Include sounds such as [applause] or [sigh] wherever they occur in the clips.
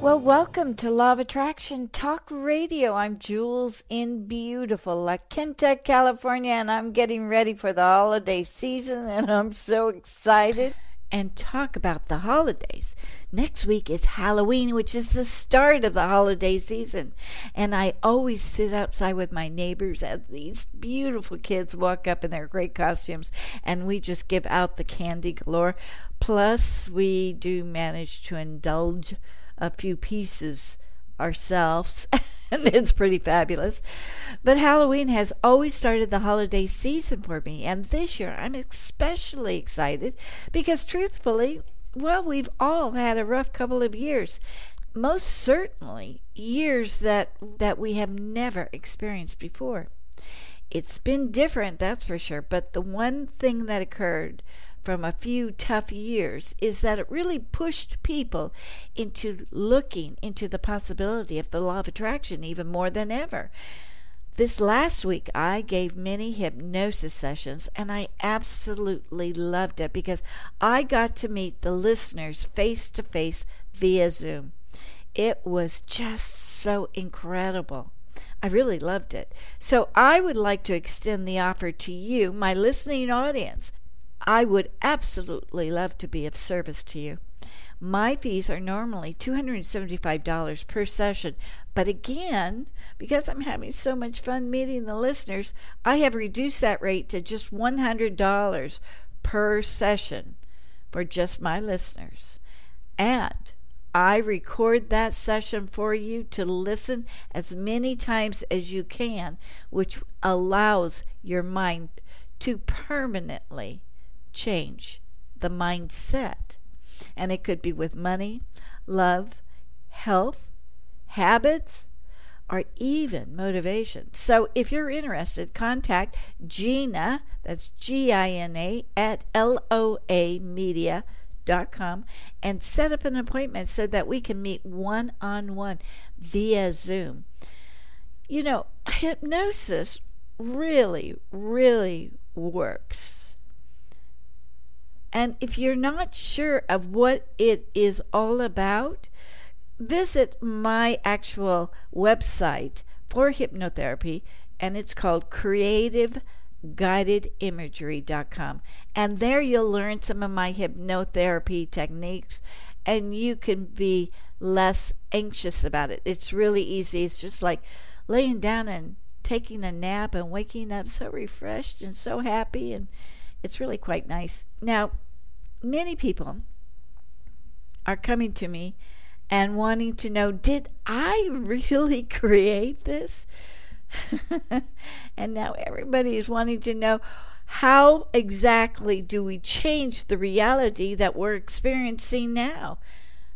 Well, welcome to Law of Attraction Talk Radio. I'm Jewels in beautiful La Quinta, California, and I'm getting ready for the holiday season, and I'm so excited. And talk about the holidays. Next week is Halloween, which is the start of the holiday season. And I always sit outside with my neighbors as these beautiful kids walk up in their great costumes, and we just give out the candy galore. Plus, we do manage to indulge a few pieces ourselves, [laughs] and it's pretty fabulous. But Halloween has always started the holiday season for me, and this year I'm especially excited because, truthfully, well, we've all had a rough couple of years. Most certainly, years that that we have never experienced before. It's been different, that's for sure. But the one thing that occurred from a few tough years is that it really pushed people into looking into the possibility of the law of attraction even more than ever. This last week, I gave many hypnosis sessions, and I absolutely loved it because I got to meet the listeners face to face via Zoom. It was just so incredible. I really loved it. So I would like to extend the offer to you, my listening audience. I would absolutely love to be of service to you. My fees are normally $275 per session, but again, because I'm having so much fun meeting the listeners, I have reduced that rate to just $100 per session for just my listeners. And I record that session for you to listen as many times as you can, which allows your mind to permanently change the mindset. And it could be with money, love, health, habits, or even motivation. So if you're interested, contact Gina, that's G I N A, at L O A media.com and set up an appointment so that we can meet one on one via Zoom. You know, hypnosis really, really works and if you're not sure of what it is all about, visit my actual website for hypnotherapy, and it's called creativeguidedimagery.com. And there you'll learn some of my hypnotherapy techniques, and you can be less anxious about it. It's really easy. It's just like laying down and taking a nap and waking up so refreshed and so happy and it's really quite nice. Now, many people are coming to me and wanting to know did I really [laughs] create this? [laughs] and now everybody is wanting to know how exactly do we change the reality that we're experiencing now?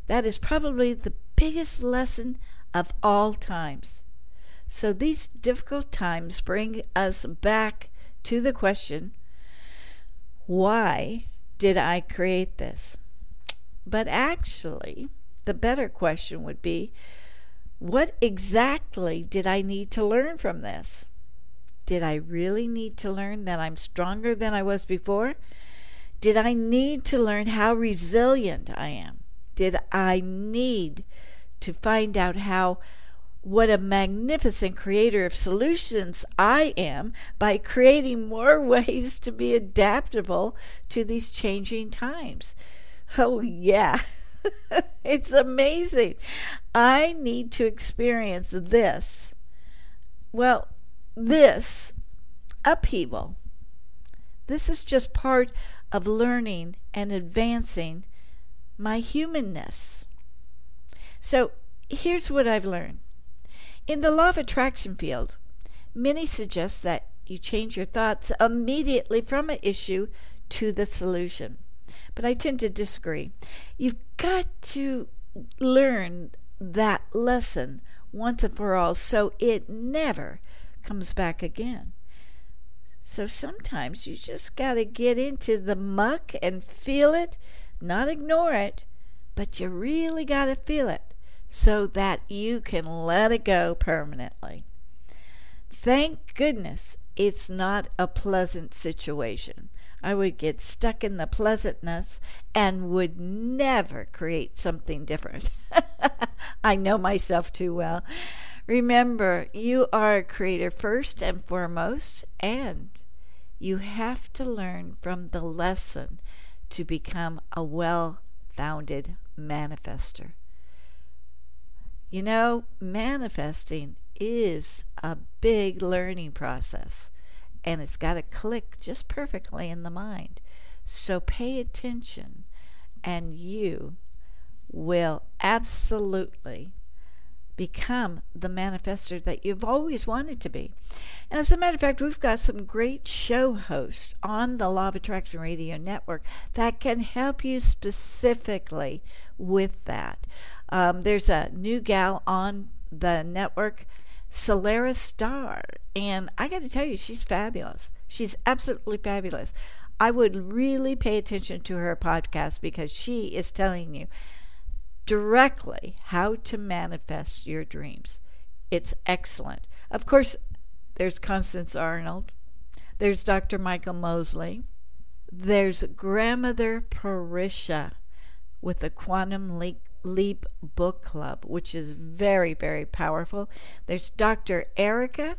That is probably the biggest lesson of all times. So these difficult times bring us back to the question why did I create this? But actually, the better question would be what exactly did I need to learn from this? Did I really need to learn that I'm stronger than I was before? Did I need to learn how resilient I am? Did I need to find out how what a magnificent creator of solutions I am by creating more [laughs] ways to be adaptable to these changing times. Oh, yeah. [laughs] it's amazing. I need to experience this. Well, this upheaval. This is just part of learning and advancing my humanness. So here's what I've learned in the law of attraction field, many suggest that you change your thoughts immediately from an issue to the solution. But I tend to disagree. You've got to learn that lesson once and for all so it never comes back again. So sometimes you just got to get into the muck and feel it, not ignore it, but you really got to feel it so that you can let it go permanently. Thank goodness it's not a pleasant situation. I would get stuck in the pleasantness and would never create something different. [laughs] I know myself too well. Remember, you are a creator first and foremost, and you have to learn from the lesson to become a well founded manifester. You know, manifesting is a big learning process and it's got to click just perfectly in the mind. So pay attention, and you will absolutely become the manifester that you've always wanted to be. And as a matter of fact, we've got some great show hosts on the Law of Attraction Radio Network that can help you specifically with that. Um, there's a new gal on the network Solaris Star. And I got to tell you, she's fabulous. She's absolutely fabulous. I would really pay attention to her podcast because she is telling you directly how to manifest your dreams. It's excellent. Of course, there's Constance Arnold, there's Dr. Michael Mosley, there's Grandmother Parisha with the Quantum Leap Leap Book Club, which is very, very powerful. There's Dr. Erica,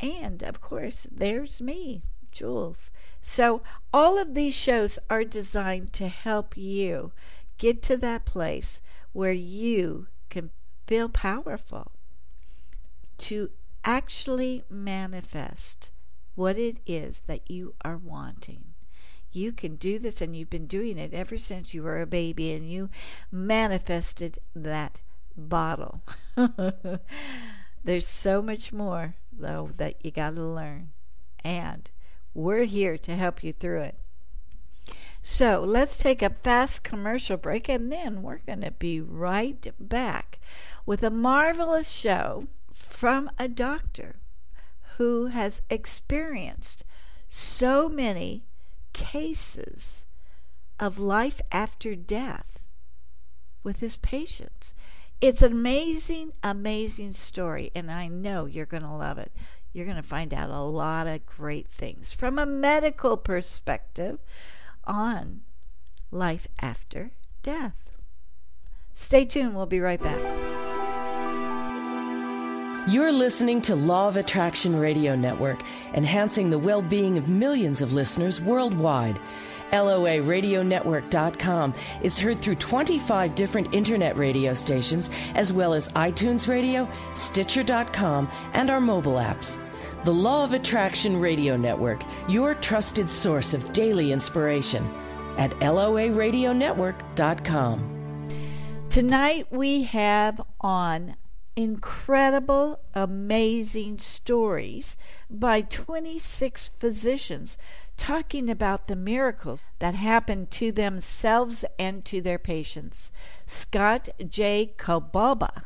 and of course, there's me, Jewels. So, all of these shows are designed to help you get to that place where you can feel powerful to actually manifest what it is that you are wanting you can do this and you've been doing it ever since you were a baby and you manifested that bottle. [laughs] There's so much more, though, that you got to learn. And we're here to help you through it. So let's take a fast commercial break and then we're going to be right back with a marvelous show from a doctor who has experienced so many cases of life after death with his patients. It's an amazing, amazing story, and I know you're going to love it. You're going to find out a lot of great things from a medical perspective on life after death. Stay tuned, we'll be right back. You're listening to Law of Attraction Radio Network, enhancing the well being of millions of listeners worldwide. LOARadionetwork.com is heard through 25 different internet radio stations, as well as iTunes Radio, Stitcher.com, and our mobile apps. The Law of Attraction Radio Network, your trusted source of daily inspiration at LOARadionetwork.com. Tonight we have on incredible, amazing stories by 26 physicians talking about the miracles that happened to themselves and to their patients. Scott J. Kolbaba,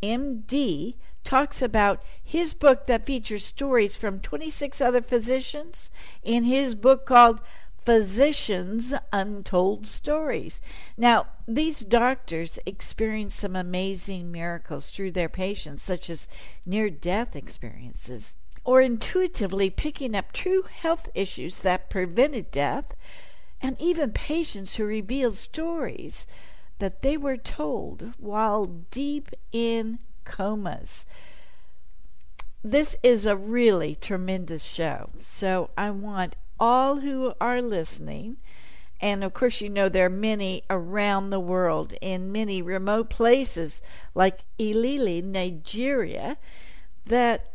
MD, talks about his book that features stories from 26 other physicians in his book called physicians' untold stories. Now, these doctors experience some amazing miracles through their patients, such as near death experiences, or intuitively picking up true health issues that prevented death, and even patients who reveal stories that they were told while deep in comas. This is a really tremendous show, so I want all who are listening. And of course, you know there are many around the world in many remote places like Ilili, Nigeria, that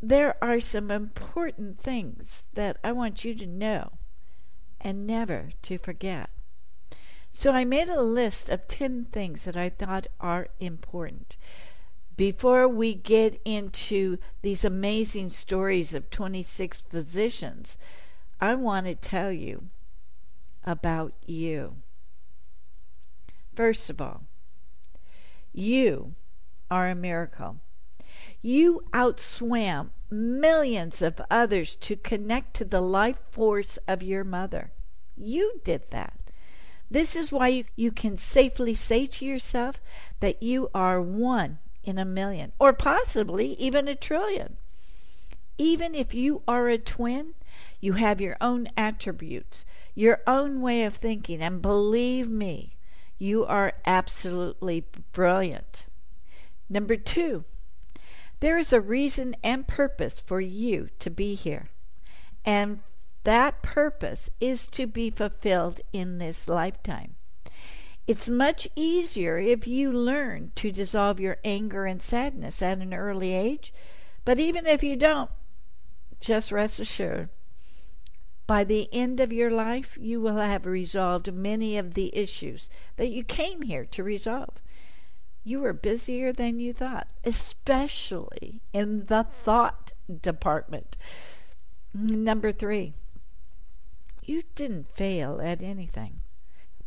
there are some important things that I want you to know and never to forget. So I made a list of 10 things that I thought are important. Before we get into these amazing stories of 26 physicians I want to tell you about you. First of all, you are a miracle. You outswam millions of others to connect to the life force of your mother. You did that. This is why you, you can safely say to yourself that you are one in a million, or possibly even a trillion. Even if you are a twin, you have your own attributes, your own way of thinking, and believe me, you are absolutely brilliant. Number two, there is a reason and purpose for you to be here. And that purpose is to be fulfilled in this lifetime. It's much easier if you learn to dissolve your anger and sadness at an early age, but even if you don't, just rest assured, by the end of your life, you will have resolved many of the issues that you came here to resolve. You are busier than you thought, especially in the thought department. Number three, you didn't fail at anything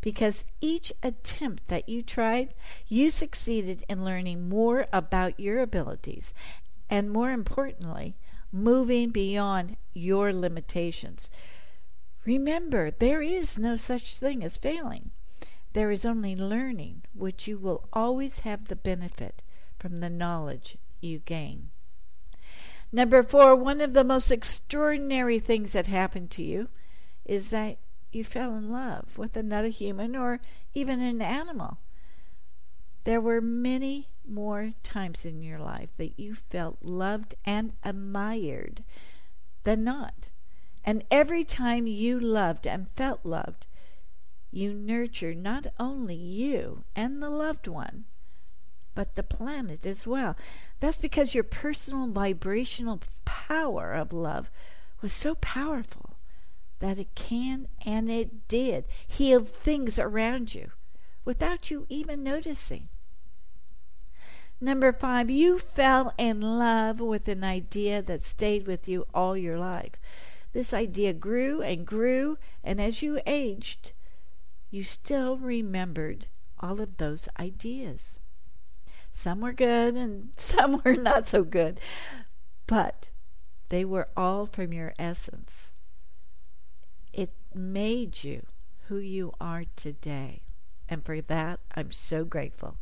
because each attempt that you tried, you succeeded in learning more about your abilities and, more importantly, moving beyond your limitations. Remember, there is no such thing as failing. There is only learning, which you will always have the benefit from the knowledge you gain. Number four, one of the most extraordinary things that happened to you is that you fell in love with another human or even an animal. There were many more times in your life that you felt loved and admired than not. And every time you loved and felt loved, you nurture not only you and the loved one, but the planet as well. That's because your personal vibrational power of love was so powerful that it can and it did heal things around you without you even noticing. Number five, you fell in love with an idea that stayed with you all your life. This idea grew and grew, and as you aged, you still remembered all of those ideas. Some were good and [laughs] some were not so good, but they were all from your essence. It made you who you are today, and for that I'm so grateful.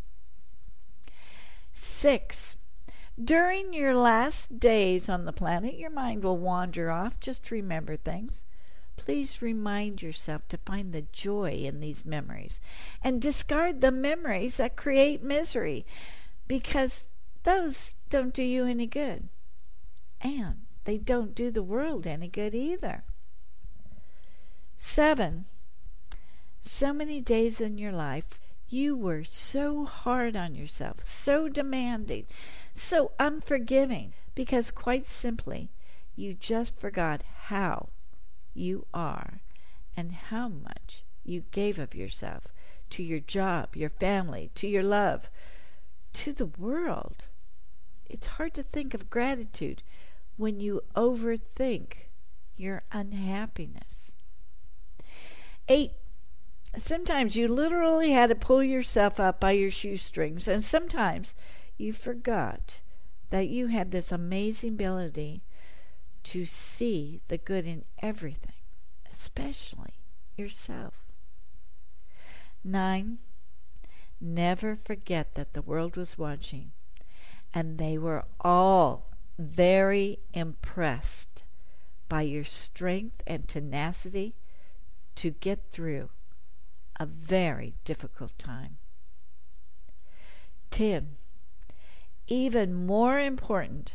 Six, during your last days on the planet, your mind will wander off. Just remember things. Please remind yourself to find the joy in these memories and discard the memories that create misery because those don't do you any good. And they don't do the world any good either. Seven, so many days in your life you were so hard on yourself, so demanding, so unforgiving, because quite simply you just forgot how you are and how much you gave of yourself to your job, your family, to your love, to the world. It's hard to think of gratitude when you overthink your unhappiness. Eight, sometimes you literally had to pull yourself up by your shoestrings, and sometimes you forgot that you had this amazing ability to see the good in everything, especially yourself. Nine, never forget that the world was watching, and they were all very impressed by your strength and tenacity to get through a very difficult time. 10. Even more important,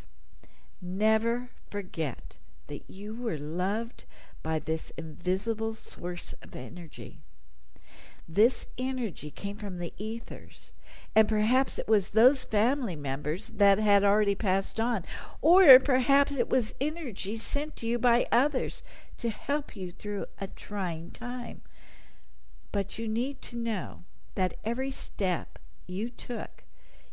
never forget that you were loved by this invisible source of energy. This energy came from the ethers, and perhaps it was those family members that had already passed on, or perhaps it was energy sent to you by others to help you through a trying time. But you need to know that every step you took,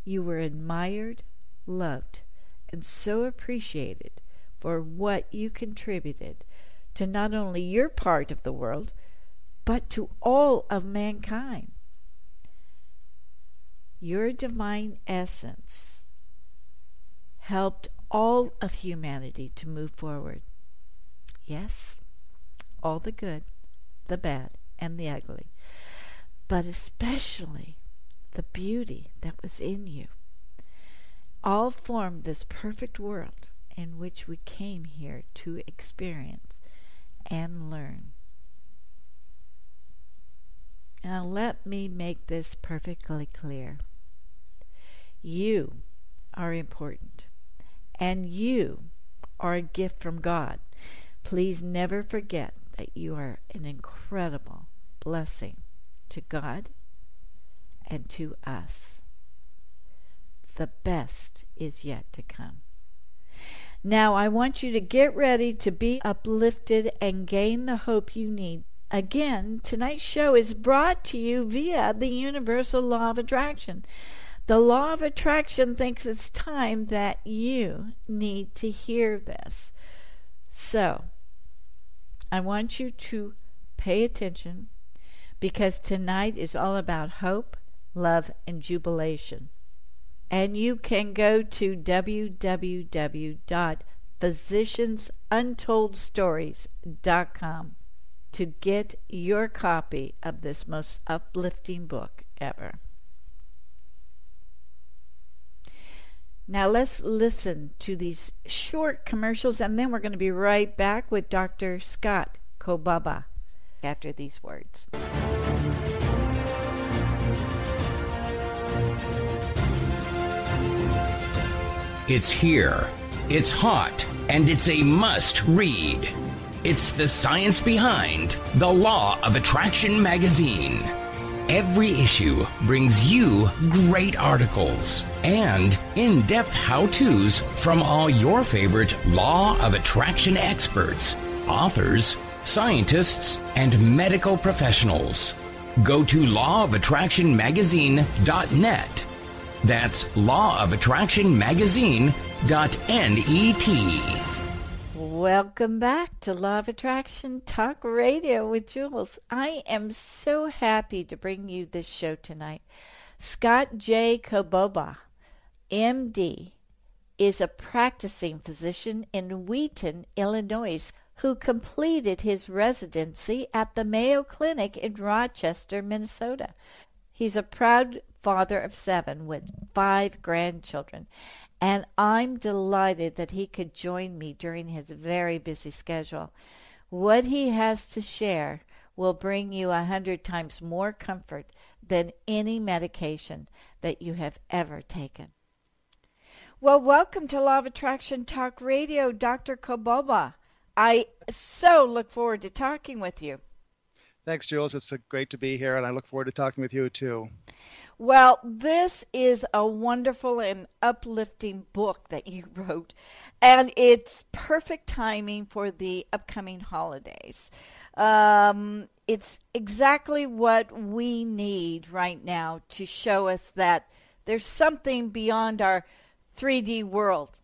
you were admired, loved, and so appreciated for what you contributed to not only your part of the world, but to all of mankind. Your divine essence helped all of humanity to move forward. Yes, all the good, the bad, and the ugly, but especially the beauty that was in you. All formed this perfect world in which we came here to experience and learn. Now, let me make this perfectly clear. You are important, and you are a gift from God. Please never forget that you are an incredible blessing to God and to us. The best is yet to come. Now, I want you to get ready to be uplifted and gain the hope you need. Again, tonight's show is brought to you via the universal law of attraction. The law of attraction thinks it's time that you need to hear this. So, I want you to pay attention because tonight is all about hope, love, and jubilation. And you can go to www.physiciansuntoldstories.com to get your copy of this most uplifting book ever. Now let's listen to these short commercials and then we're going to be right back with Dr. Scott Kolbaba after these words. It's here, it's hot, and it's a must read. It's the science behind The Law of Attraction magazine. Every issue brings you great articles and in depth how to's from all your favorite Law of Attraction experts, authors, scientists, and medical professionals. Go to lawofattractionmagazine.net that's lawofattractionmagazine.net. Welcome back to Law of Attraction Talk Radio with Jewels. I am so happy to bring you this show tonight. Scott J. Kolbaba, MD, is a practicing physician in Wheaton, Illinois, who completed his residency at the Mayo Clinic in Rochester, Minnesota. He's a proud father of seven with five grandchildren, and I'm delighted that he could join me during his very busy schedule. What he has to share will bring you a hundred times more comfort than any medication that you have ever taken. Well, welcome to Law of Attraction Talk Radio, Dr. Kolbaba. I so look forward to talking with you. Thanks, Jewels. It's great to be here, and I look forward to talking with you too. Well, this is a wonderful and uplifting book that you [laughs] wrote, and it's perfect timing for the upcoming holidays. Um, it's exactly what we need right now to show us that there's something beyond our 3D world.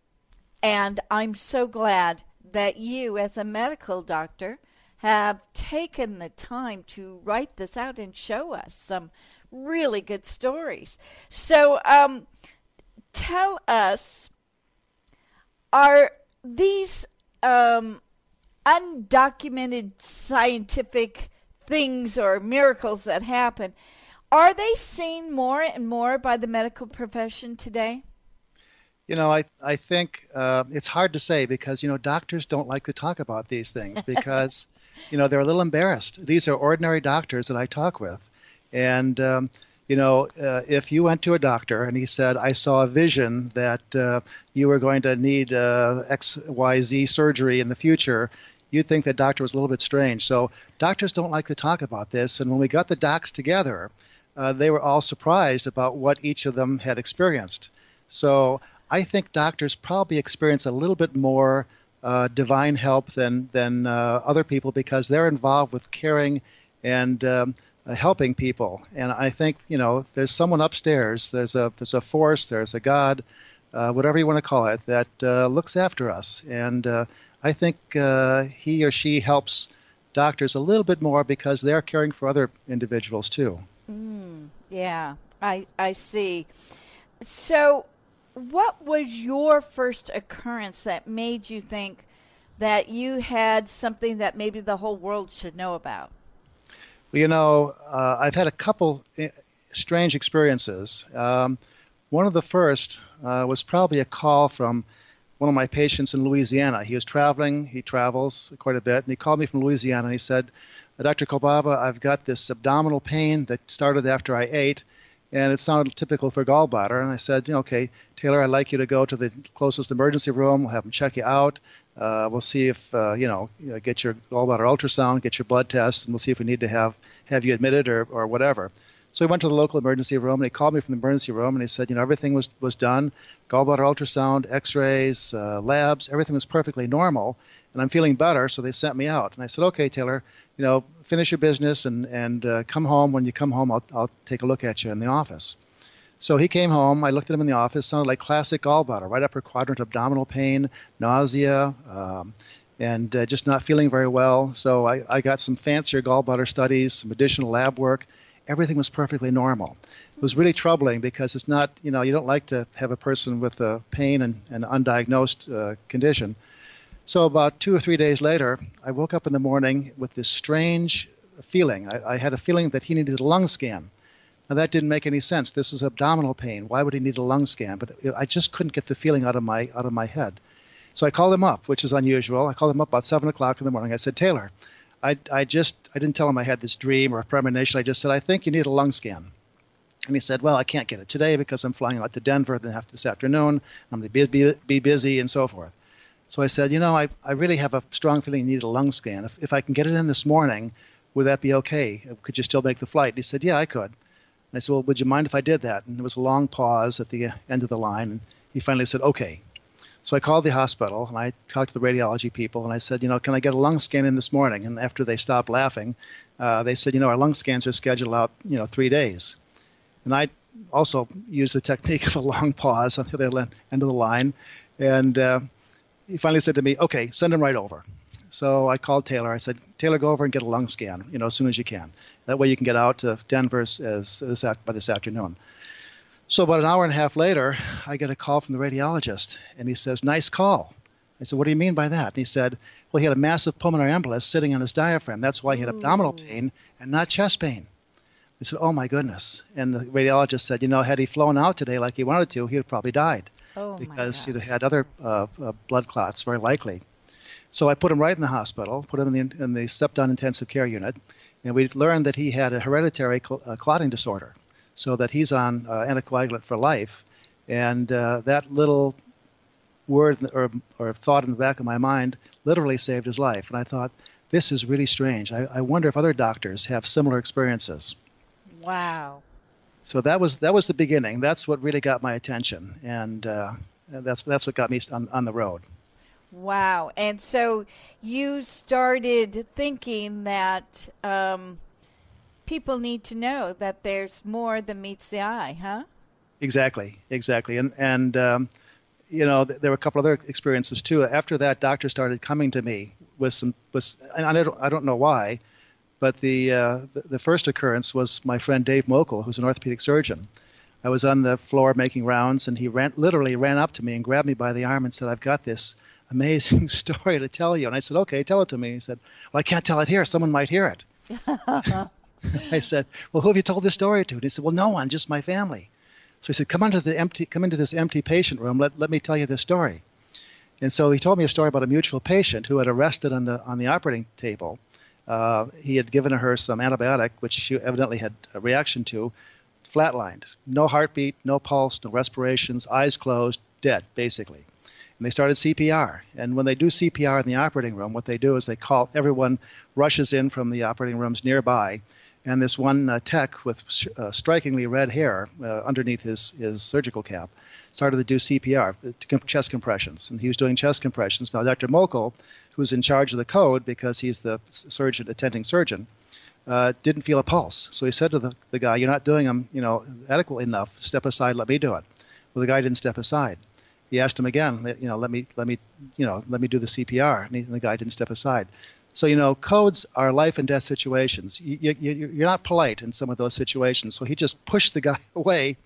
And I'm so glad that you, as a medical doctor, have taken the time to write this out and show us some really good stories. So, um, tell us are these um, undocumented scientific things or miracles that happen are they seen more and more by the medical profession today? You know i, I think uh, it's hard to say because you know doctors don't like to talk about these things because [laughs] you know they're a little embarrassed. These are ordinary doctors that i talk with and um, you know, uh, if you went to a doctor and he said, "I saw a vision that uh, you were going to need uh, X, Y, Z surgery in the future," you'd think that doctor was a little bit strange. So doctors don't like to talk about this. And when we got the docs together, uh, they were all surprised about what each of them had experienced. So I think doctors probably experience a little bit more uh, divine help than than uh, other people because they're involved with caring and um, uh, helping people. And I think you know there's someone upstairs. There's a there's a force. There's a God, uh, whatever you want to call it, that uh, looks after us. And uh, I think he or she helps doctors a little bit more because they're caring for other individuals too. Mm, yeah, I I see. So what was your first occurrence that made you think that you had something that maybe the whole world should know about? Well, you know, uh, I've had a couple eh, strange experiences. Um, one of the first uh, was probably a call from one of my patients in Louisiana. He was traveling, he travels quite a bit, and he called me from Louisiana and he said, Dr. Kolbaba, I've got this abdominal pain that started after I ate, and it sounded typical for gallbladder. And I said, okay, Taylor, I'd like you to go to the closest emergency room. We'll have them check you out. Uh, we'll see if uh, you know, get your gallbladder ultrasound, get your blood tests, and we'll see if we need to have have you admitted or or whatever. So he went to the local emergency room and he called me from the emergency room and he said, you know, everything was was done, gallbladder ultrasound, X-rays, uh, labs, everything was perfectly normal, and I'm feeling better. So they sent me out, and I said, okay, Taylor, you know, finish your business and and uh, come home. When you come home, I'll I'll take a look at you in the office. So he came home. I looked at him in the office. Sounded like classic gallbladder, right upper quadrant abdominal pain, nausea, um, and uh, just not feeling very well. So I, I got some fancier gallbladder studies, some additional lab work. Everything was perfectly normal. It was really troubling because it's not, you know, you don't like to have a person with a pain and an undiagnosed uh, condition. So about two or three days later, I woke up in the morning with this strange feeling. I, I had a feeling that he needed a lung scan. Now, that didn't make any sense. This is abdominal pain. Why would he need a lung scan? But I just couldn't get the feeling out of my, out of my head. So I called him up, which is unusual. I called him up about 7 o'clock in the morning. I said, Taylor, I, I just, I didn't tell him I had this dream or a premonition. I just said, I think you need a lung scan. And he said, Well, I can't get it today because I'm flying out to Denver this afternoon. I'm going to be, be, be busy and so forth. So I said, You know, I, I really have a strong feeling you need a lung scan. If, if I can get it in this morning, would that be okay? Could you still make the flight? And he said, Yeah, I could. And I said, Well, would you mind if I did that? And there was a long pause at the end of the line. And he finally said, Okay. So I called the hospital and I talked to the radiology people and I said, You know, can I get a lung scan in this morning? And after they stopped laughing, uh, they said, You know, our lung scans are scheduled out, you know, three days. And I also used the technique of a long pause until the end of the line. And uh, he finally said to me, Okay, send him right over. So I called Taylor. I said, Taylor, go over and get a lung scan, you know, as soon as you can. That way you can get out to Denver as, as, by this afternoon. So about an hour and a half later, I get a call from the radiologist, and he says, "Nice call." I said, "What do you mean by that?" And he said, "Well, he had a massive pulmonary embolus sitting on his diaphragm. That's why he had Ooh. abdominal pain and not chest pain." I said, "Oh my goodness!" And the radiologist said, "You know, had he flown out today like he wanted to, he'd probably died oh, because he'd had other uh, uh, blood clots, very likely." So I put him right in the hospital, put him in the, in the step-down intensive care unit, and we learned that he had a hereditary cl- uh, clotting disorder, so that he's on uh, anticoagulant for life. And uh, that little word or, or thought in the back of my mind literally saved his life. And I thought, this is really strange. I, I wonder if other doctors have similar experiences. Wow. So that was that was the beginning. That's what really got my attention, and uh, that's that's what got me on, on the road. Wow. And so you started thinking that um, people need to know that there's more than meets the eye, huh? Exactly, exactly. And, and um, you know, th- there were a couple other experiences too. After that, doctors started coming to me with some, with, and I don't, I don't know why, but the, uh, the, the first occurrence was my friend Dave Mokel, who's an orthopedic surgeon. I was on the floor making rounds, and he ran, literally ran up to me and grabbed me by the arm and said, "I've got this amazing [laughs] story to tell you. And I said, okay, tell it to me. He said, well, I can't tell it here. Someone might hear it. [laughs] I said, well, who have you told this story to? And he said, well, no one, just my family. So he said, come into the empty, come into this empty patient room. Let, let me tell you this story. And so he told me a story about a mutual patient who had arrested on the on the operating table. Uh, he had given her some antibiotic, which she evidently had a reaction to, flatlined, no heartbeat, no pulse, no respirations, eyes closed, dead, basically and they started CPR. And when they do CPR in the operating room, what they do is they call everyone rushes in from the operating rooms nearby, and this one uh, tech with uh, strikingly red hair uh, underneath his, his surgical cap started to do CPR, uh, chest compressions, and he was doing chest compressions. Now, Dr. Mokel, who's in charge of the code because he's the surgeon attending surgeon, uh, didn't feel a pulse. So he said to the, the guy, "You're not doing them, you know, adequately enough. Step aside. Let me do it." Well, the guy didn't step aside he asked him again, you know, let me, let me, you know, let me do the CPR, and, he, and the guy didn't step aside. So you know, codes are life and death situations. You, you, you're not polite in some of those situations. So he just pushed the guy [laughs] away,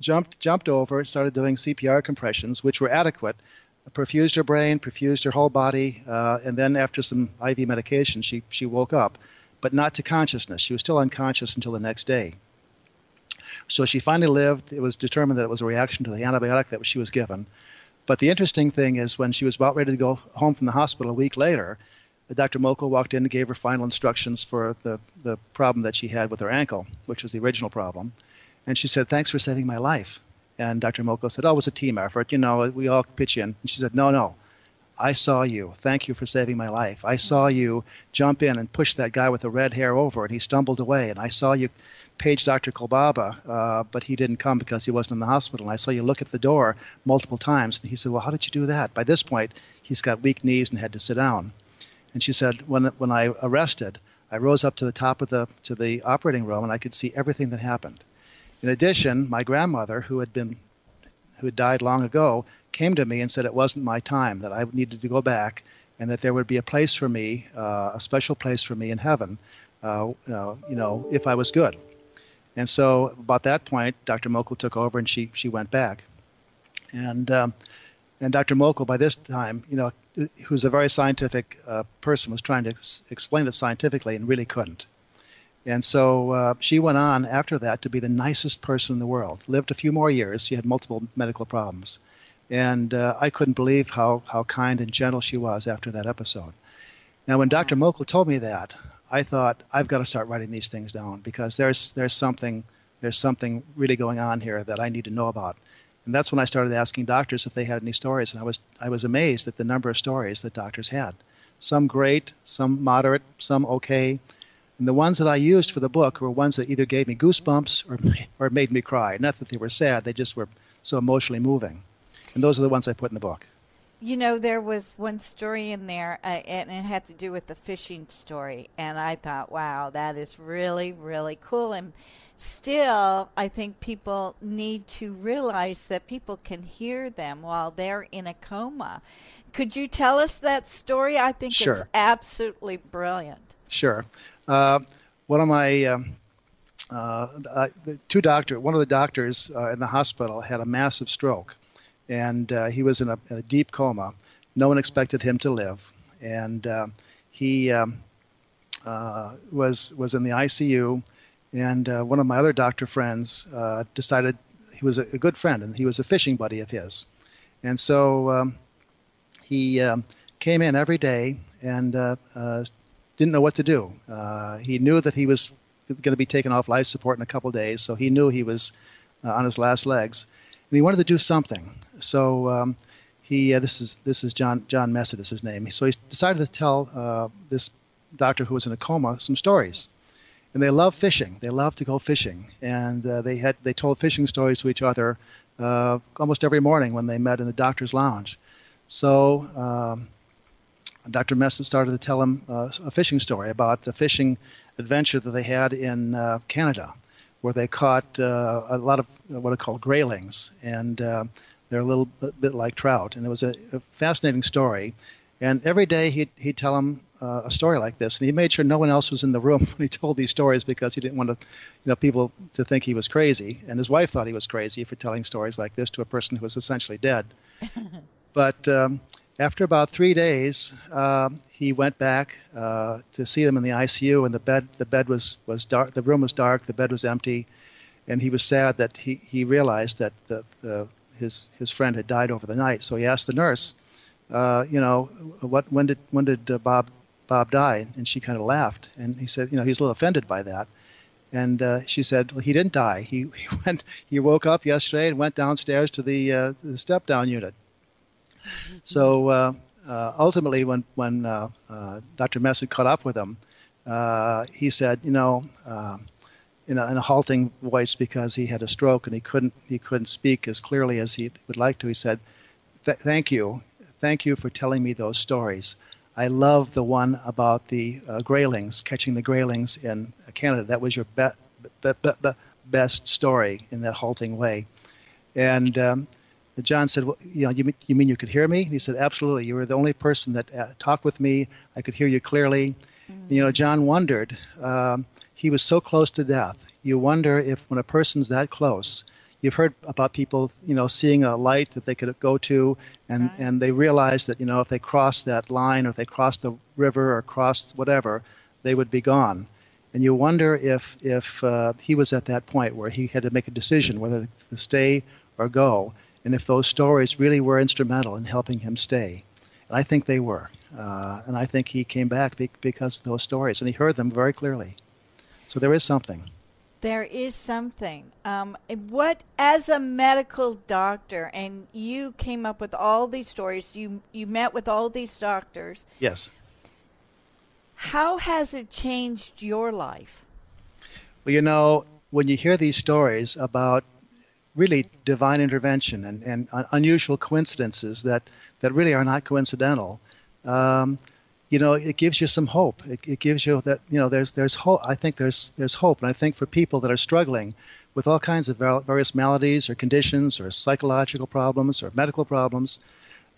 jumped jumped over, started doing CPR compressions, which were adequate, perfused her brain, perfused her whole body, uh, and then after some IV medication, she she woke up, but not to consciousness. She was still unconscious until the next day. So she finally lived. It was determined that it was a reaction to the antibiotic that she was given. But the interesting thing is when she was about ready to go home from the hospital a week later, Dr. Mokel walked in and gave her final instructions for the, the problem that she had with her ankle, which was the original problem. And she said, Thanks for saving my life. And Dr. Mokel said, Oh, it was a team effort. You know, we all pitch in. And she said, No, no. I saw you. Thank you for saving my life. I saw you jump in and push that guy with the red hair over, and he stumbled away. And I saw you page Dr. Kolbaba, uh, but he didn't come because he wasn't in the hospital. And I saw you look at the door multiple times. And he said, Well, how did you do that? By this point, he's got weak knees and had to sit down. And she said, When, when I arrested, I rose up to the top of the, to the operating room and I could see everything that happened. In addition, my grandmother, who had been who had died long ago, came to me and said it wasn't my time, that I needed to go back, and that there would be a place for me, uh, a special place for me in heaven, uh, you know, if I was good. And so, about that point, Dr. Mokel took over, and she she went back, and um, and Dr. Mokel, by this time, you know, who's a very scientific uh, person, was trying to ex- explain it scientifically and really couldn't. And so uh, she went on after that to be the nicest person in the world. Lived a few more years. She had multiple medical problems. And uh, I couldn't believe how, how kind and gentle she was after that episode. Now, when Dr. Mokel told me that, I thought, I've got to start writing these things down because there's, there's, something, there's something really going on here that I need to know about. And that's when I started asking doctors if they had any stories. And I was, I was amazed at the number of stories that doctors had. Some great, some moderate, some okay and the ones that I used for the book were ones that either gave me goosebumps or, [laughs] or made me cry. Not that they were sad, they just were so emotionally moving. And those are the ones I put in the book. You know, there was one story in there, uh, and it had to do with the fishing story. And I thought, wow, that is really, really cool. And still, I think people need to realize that people can hear them while they're in a coma. Could you tell us that story? I think sure. it's absolutely brilliant. Sure. Uh, one of my um, uh, uh, the two doctor, one of the doctors uh, in the hospital had a massive stroke, and uh, he was in a, in a, deep coma. No one expected him to live, and uh, he um, was was in the ICU. And one of my other doctor friends decided he was a, a, good friend, and he was a fishing buddy of his, and so um, he um, came in every day and didn't know what to do. Uh, he knew that he was going to be taken off life support in a couple days, so he knew he was uh, on his last legs, and he wanted to do something. So um, he uh, this is this is John John Messett is his name. So he decided to tell uh, this doctor who was in a coma some stories. And they love fishing. They love to go fishing, and uh, they had they told fishing stories to each other uh, almost every morning when they met in the doctor's lounge. So um, Dr. Messett started to tell him uh, a fishing story about the fishing adventure that they had in uh, Canada, where they caught uh, a lot of what are called graylings, and uh, they're a little bit like trout. And it was a, a fascinating story. And every day he'd, he'd tell him uh, a story like this, and he made sure no one else was in the room [laughs] when he told these stories because he didn't want to, you know, people to think he was crazy. And his wife thought he was crazy for telling stories like this to a person who was essentially dead. [laughs] but um, after about three days, um, he went back uh, to see them in the ICU, and the bed the bed was was dark. The room was dark. The bed was empty, and he was sad that he, he realized that the, the his his friend had died over the night. So he asked the nurse, uh, you know, what when did when did uh, Bob Bob die? And she kind of laughed, and he said, you know, he's a little offended by that. And uh, she said, well, he didn't die. He, [laughs] he went. He woke up yesterday and went downstairs to the, uh, the step down unit. So uh, uh, ultimately, when when uh, Dr. Messett caught up with him, he said, you know, in a, in a, halting voice because he had a stroke and he couldn't he couldn't speak as clearly as he would like to. He said, "Thank you, thank you for telling me those stories. I love the one about the uh, graylings catching the graylings in Canada. That was your be- be- be- best story in that halting way." And um, and John said, well, you know, you mean, you mean you could hear me? And he said, absolutely. You were the only person that uh, talked with me. I could hear you clearly. Mm-hmm. You know, John wondered. Um, he was so close to death. You wonder if when a person's that close, you've heard about people, you know, seeing a light that they could go to, and Right. and they realize that you know if they crossed that line or if they crossed the river or crossed whatever, they would be gone. And you wonder if if uh, he was at that point where he had to make a decision whether to stay or go, and if those stories really were instrumental in helping him stay. And I think they were. Uh, and I think he came back be- because of those stories, and he heard them very clearly. So there is something. There is something. Um, what, as a medical doctor, and you came up with all these stories, you you met with all these doctors. Yes. How has it changed your life? Well, you know, when you hear these stories about really divine intervention and, and un- unusual coincidences that, that really are not coincidental, um, you know, it gives you some hope. It, it gives you that, you know, there's, there's hope. I think there's, there's hope. And I think for people that are struggling with all kinds of various maladies or conditions or psychological problems or medical problems,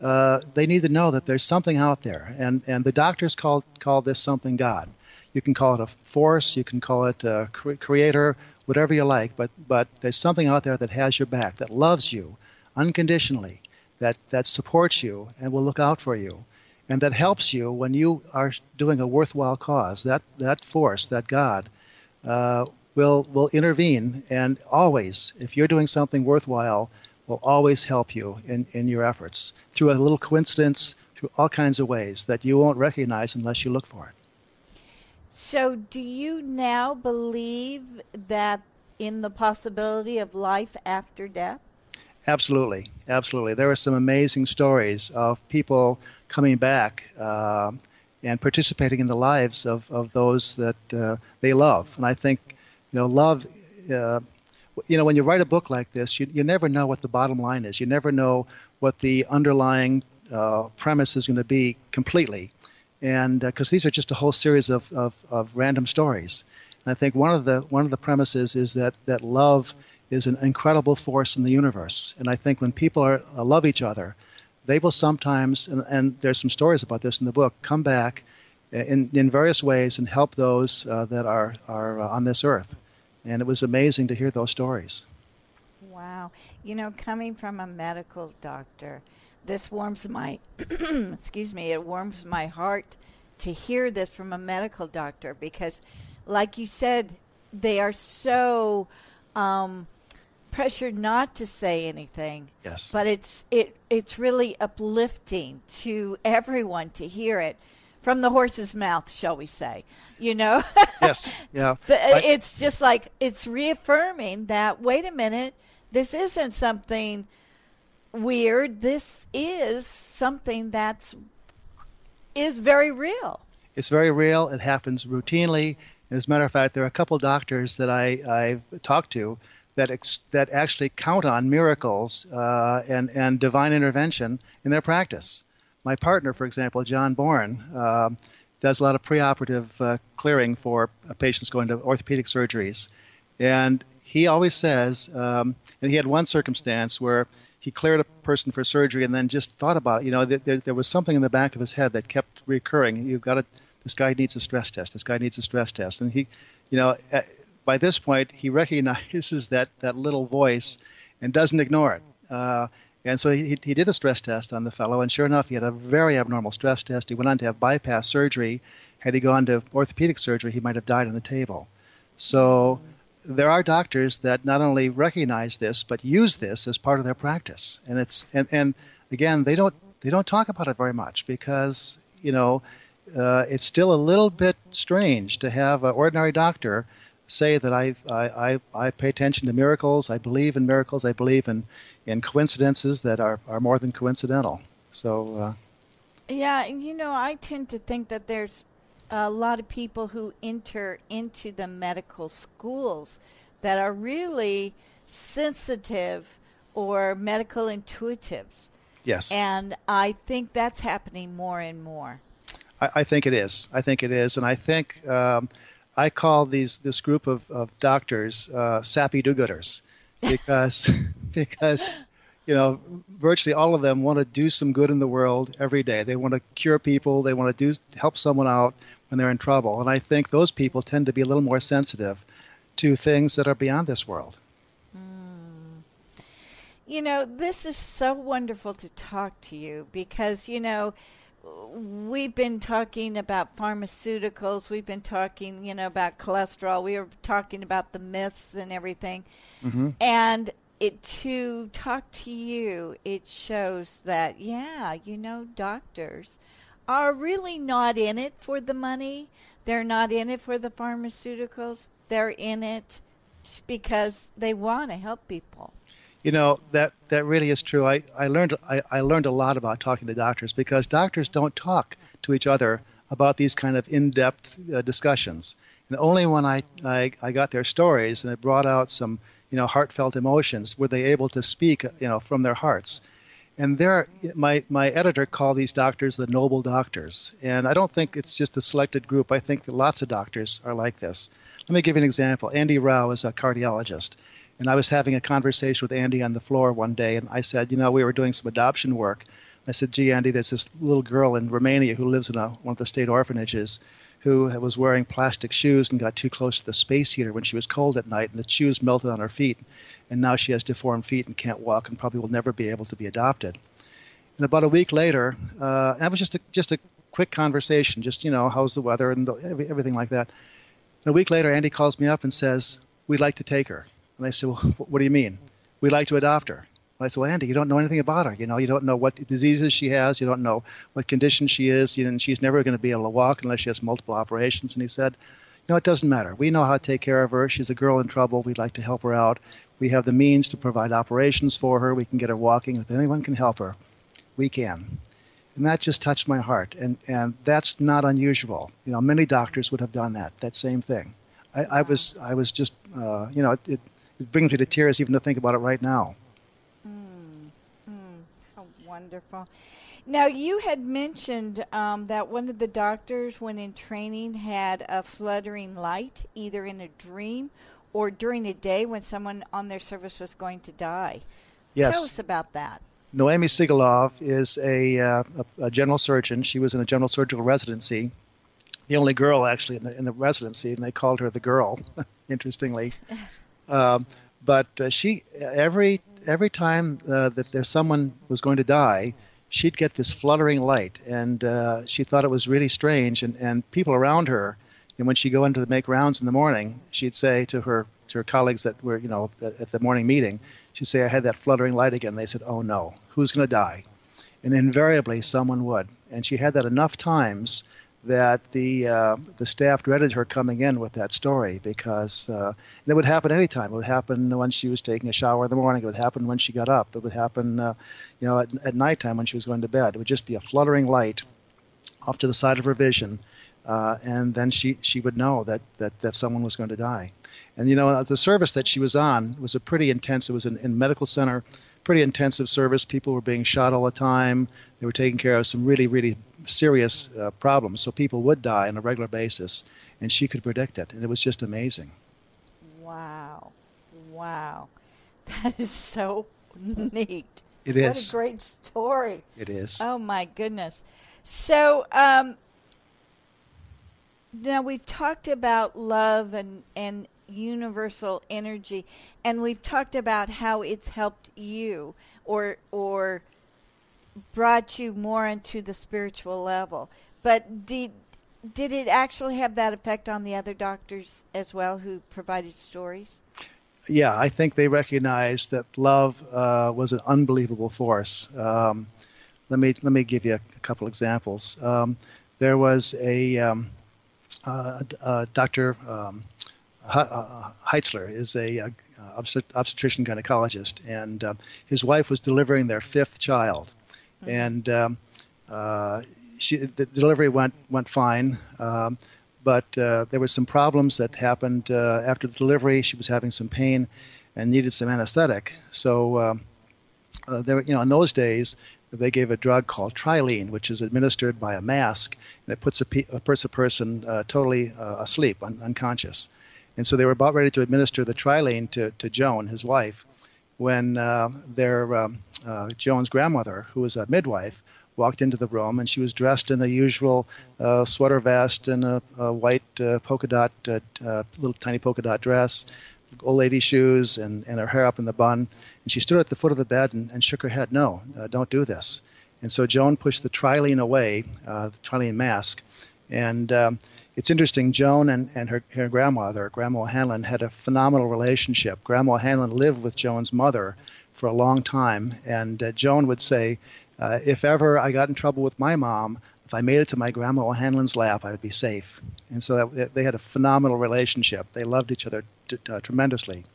uh, they need to know that there's something out there. And, and the doctors call, call this something God. You can call it a force, you can call it a creator, whatever you like, but, but there's something out there that has your back, that loves you unconditionally, that, that supports you and will look out for you, and that helps you when you are doing a worthwhile cause. That, that force, that God, uh, will, will intervene and always, if you're doing something worthwhile, will always help you in, in your efforts through a little coincidence, through all kinds of ways that you won't recognize unless you look for it. So, do you now believe that in the possibility of life after death? Absolutely, absolutely. There are some amazing stories of people coming back uh, and participating in the lives of, of those that uh, they love. And I think, you know, love, uh, you know, when you write a book like this, you, you never know what the bottom line is. You never know what the underlying uh, premise is going to be completely. And because these are just a whole series of, of, of random stories. And I think one of the one of the premises is that, that love is an incredible force in the universe. And I think when people are, uh, love each other, they will sometimes, and, and there's some stories about this in the book, come back in, in various ways and help those uh, that are, are uh, on this earth. And it was amazing to hear those stories. Wow. You know, coming from a medical doctor, this warms my [clears throat] excuse me, it warms my heart to hear this from a medical doctor because like you said, they are so um, pressured not to say anything. Yes. But it's it it's really uplifting to everyone to hear it from the horse's mouth, shall we say? You know. [laughs] yes. Yeah. It's just like it's reaffirming that wait a minute, this isn't something weird. This is something that's is very real. It's very real. It happens routinely. As a matter of fact, there are a couple doctors that I, I've talked to that ex, that actually count on miracles uh, and and divine intervention in their practice. My partner, for example, John Bourne, um, does a lot of preoperative uh, clearing for uh, patients going to orthopedic surgeries, and he always says, um, and he had one circumstance where he cleared a person for surgery and then just thought about it. You know, th- there, there was something in the back of his head that kept recurring. You've got to, this guy needs a stress test. This guy needs a stress test. And he, you know, by this point, he [laughs] recognizes that, that little voice and doesn't ignore it. Uh, and so he, he did a stress test on the fellow, and sure enough, he had a very abnormal stress test. He went on to have bypass surgery. Had he gone to orthopedic surgery, he might have died on the table. So there are doctors that not only recognize this but use this as part of their practice, and it's and, and again they don't they don't talk about it very much because you know uh, it's still a little bit strange to have an ordinary doctor say that I, I, I, I pay attention to miracles, I believe in miracles, I believe in, in coincidences that are, are more than coincidental. So, uh, Yeah, you know, I tend to think that there's a lot of people who enter into the medical schools that are really sensitive or medical intuitives. yes. And I think that's happening more and more. I, I think it is. I think it is, and I think um, I call these this group of, of doctors uh, sappy do-gooders [laughs] because because you know virtually all of them want to do some good in the world every day. They want to cure people. They want to do help someone out when they're in trouble, and I think those people tend to be a little more sensitive to things that are beyond this world. You know, this is so wonderful to talk to you because, you know, we've been talking about pharmaceuticals. We've been talking, you know, about cholesterol. We were talking about the myths and everything. Mm-hmm. And it to talk to you, it shows that yeah, you know, doctors are really not in it for the money. They're not in it for the pharmaceuticals. They're in it because they want to help people. You know that that really is true. I, I learned I, I learned a lot about talking to doctors because doctors don't talk to each other about these kind of in-depth uh, discussions. And only when I, I I got their stories and it brought out some you know, heartfelt emotions? Were they able to speak, you know, from their hearts? And there, my, my editor called these doctors the noble doctors. And I don't think it's just a selected group. I think lots of doctors are like this. Let me give you an example. Andy Rao is a cardiologist. And I was having a conversation with Andy on the floor one day, and I said, you know, we were doing some adoption work. I said, gee, Andy, there's this little girl in Romania who lives in a, one of the state orphanages who was wearing plastic shoes and got too close to the space heater when she was cold at night, and the shoes melted on her feet. And now she has deformed feet and can't walk and probably will never be able to be adopted. And about a week later, uh, that was just a, just a quick conversation, just, you know, how's the weather and the, everything like that. And a week later, Andy calls me up and says, We'd like to take her. And I said, Well, what do you mean? We'd like to adopt her. I said, well, Andy, you don't know anything about her. You know, you don't know what diseases she has. You don't know what condition she is. You know, and she's never going to be able to walk unless she has multiple operations. And he said, you know, it doesn't matter. We know how to take care of her. She's a girl in trouble. We'd like to help her out. We have the means to provide operations for her. We can get her walking. If anyone can help her, we can. And that just touched my heart. And, and that's not unusual. You know, many doctors would have done that, that same thing. I, I was, I was just, uh, you know, it, it brings me to tears even to think about it right now. Wonderful. Now, you had mentioned um, that one of the doctors, when in training, had a fluttering light, either in a dream or during a day when someone on their service was going to die. Yes. Tell us about that. Noemi Sigalov is a, uh, a, a, general surgeon. She was in a general surgical residency, the only girl actually in the, in the residency, and they called her the girl, [laughs] interestingly. [laughs] um, but uh, she every every time uh, that there's someone was going to die, she'd get this fluttering light, and uh, she thought it was really strange. And, and people around her, and when she'd go into the make rounds in the morning, she'd say to her to her colleagues that were you know at the morning meeting, she'd say, "I had that fluttering light again." They said, "Oh no, who's going to die?" And invariably, someone would. And she had that enough times that the uh, the staff dreaded her coming in with that story because uh, it would happen anytime. It would happen when she was taking a shower in the morning. It would happen when she got up. It would happen, uh, you know, at, at nighttime when she was going to bed. It would just be a fluttering light off to the side of her vision, uh, and then she she would know that that that someone was going to die. And you know, the service that she was on was a pretty intense. It was in, in medical center pretty intensive service. People were being shot all the time. They were taking care of some really, really serious uh, problems. So people would die on a regular basis, and she could predict it, and it was just amazing. Wow, wow, [laughs] that is so neat. It is. what a great story. It is. Oh my goodness. So, um, now we've talked about love and and universal energy. And we've talked about how it's helped you or or brought you more into the spiritual level. But did did it actually have that effect on the other doctors as well who provided stories? Yeah i think they recognized that love uh, was an unbelievable force. Um, let me let me give you a, couple examples. Um, there was a um, uh, uh, Dr. Um, Heitzler is a, uh, obstetrician gynecologist, and uh, his wife was delivering their fifth child, mm-hmm. and um, uh, she, the delivery went went fine, um, but uh, there were some problems that happened uh, after the delivery. She was having some pain and needed some anesthetic. So um, there, you know, in those days, they gave a drug called Trilene, which is administered by a mask, and it puts a, pe- puts a person totally asleep, un- unconscious. And so they were about ready to administer the trilene to, to Joan, his wife, when uh, their um, uh, Joan's grandmother, who was a midwife, walked into the room, and she was dressed in the usual uh, sweater vest and a, a white uh, polka dot, uh, uh, little tiny polka dot dress, old lady shoes and, and her hair up in the bun. And she stood at the foot of the bed and, and shook her head. No, don't do this. And so Joan pushed the trilene away, the trilene mask. And um, it's interesting, Joan and, and her, her grandmother, Grandma Hanlon, had a phenomenal relationship. Grandma Hanlon lived with Joan's mother for a long time. And uh, Joan would say, uh, if ever I got in trouble with my mom, if I made it to my grandma Hanlon's lap, I would be safe. And so that, they had a phenomenal relationship. They loved each other t- uh, tremendously.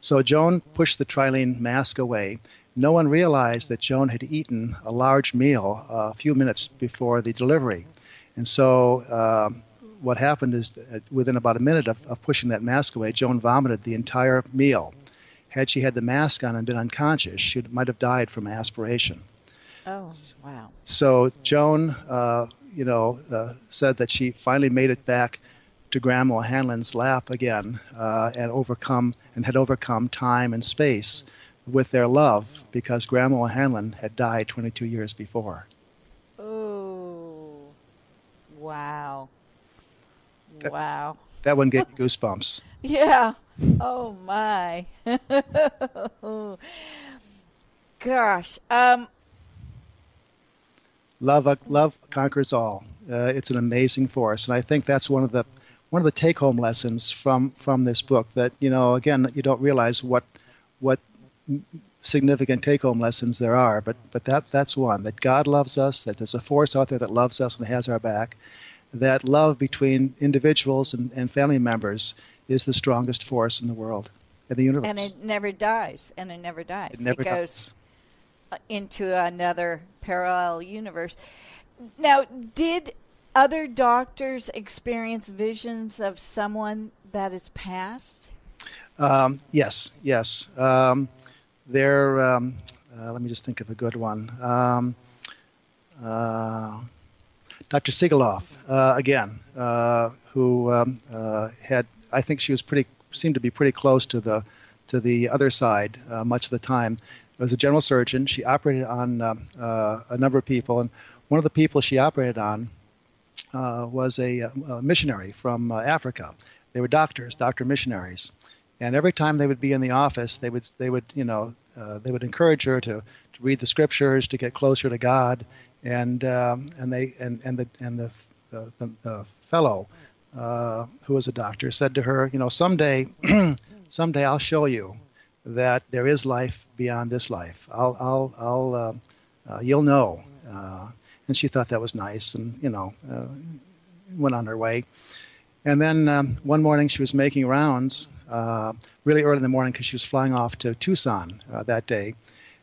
So Joan pushed the trilene mask away. No one realized that Joan had eaten a large meal uh, a few minutes before the delivery. And so um, what happened is within about a minute of, of pushing that mask away, Joan vomited the entire meal. Had she had the mask on and been unconscious, she might have died from aspiration. Oh, wow. So Joan, uh, you know, uh, said that she finally made it back to Grandma Hanlon's lap again uh, and overcome and had overcome time and space with their love because Grandma Hanlon had died 22 years before. Oh, wow. That, wow. That one gave goosebumps. [laughs] yeah. Oh my. [laughs] Gosh. Um, love love conquers all. Uh, it's an amazing force, and I think that's one of the one of the take home lessons from from this book. That you know, again, you don't realize what what significant take home lessons there are, but but that that's one. That God loves us. That there's a force out there that loves us and has our back. That love between individuals and, and family members is the strongest force in the world, in the universe. And it never dies. And it never dies. It never it goes dies. into another parallel universe. Now, did other doctors experience visions of someone that is passed? Um, yes, yes. Um, there. Um, uh, let me just think of a good one. Um, uh, Dr. Sigaloff, uh, again, uh, who um, uh, had, I think she was pretty, seemed to be pretty close to the, to the other side uh, much of the time. Was a general surgeon. She operated on um, a number of people, and one of the people she operated on was a, a, missionary from Africa. They were doctors, doctor missionaries, and every time they would be in the office, they would, they would, you know, they would encourage her to, to read the scriptures, to get closer to God, and um, and they and and the and the the, the, the fellow uh, who was a doctor said to her, you know, someday, [clears throat] someday I'll show you that there is life beyond this life. I'll I'll I'll uh, uh, you'll know. Uh, and she thought that was nice, and you know, uh, went on her way. And then um, one morning she was making rounds uh, really early in the morning because she was flying off to Tucson that day.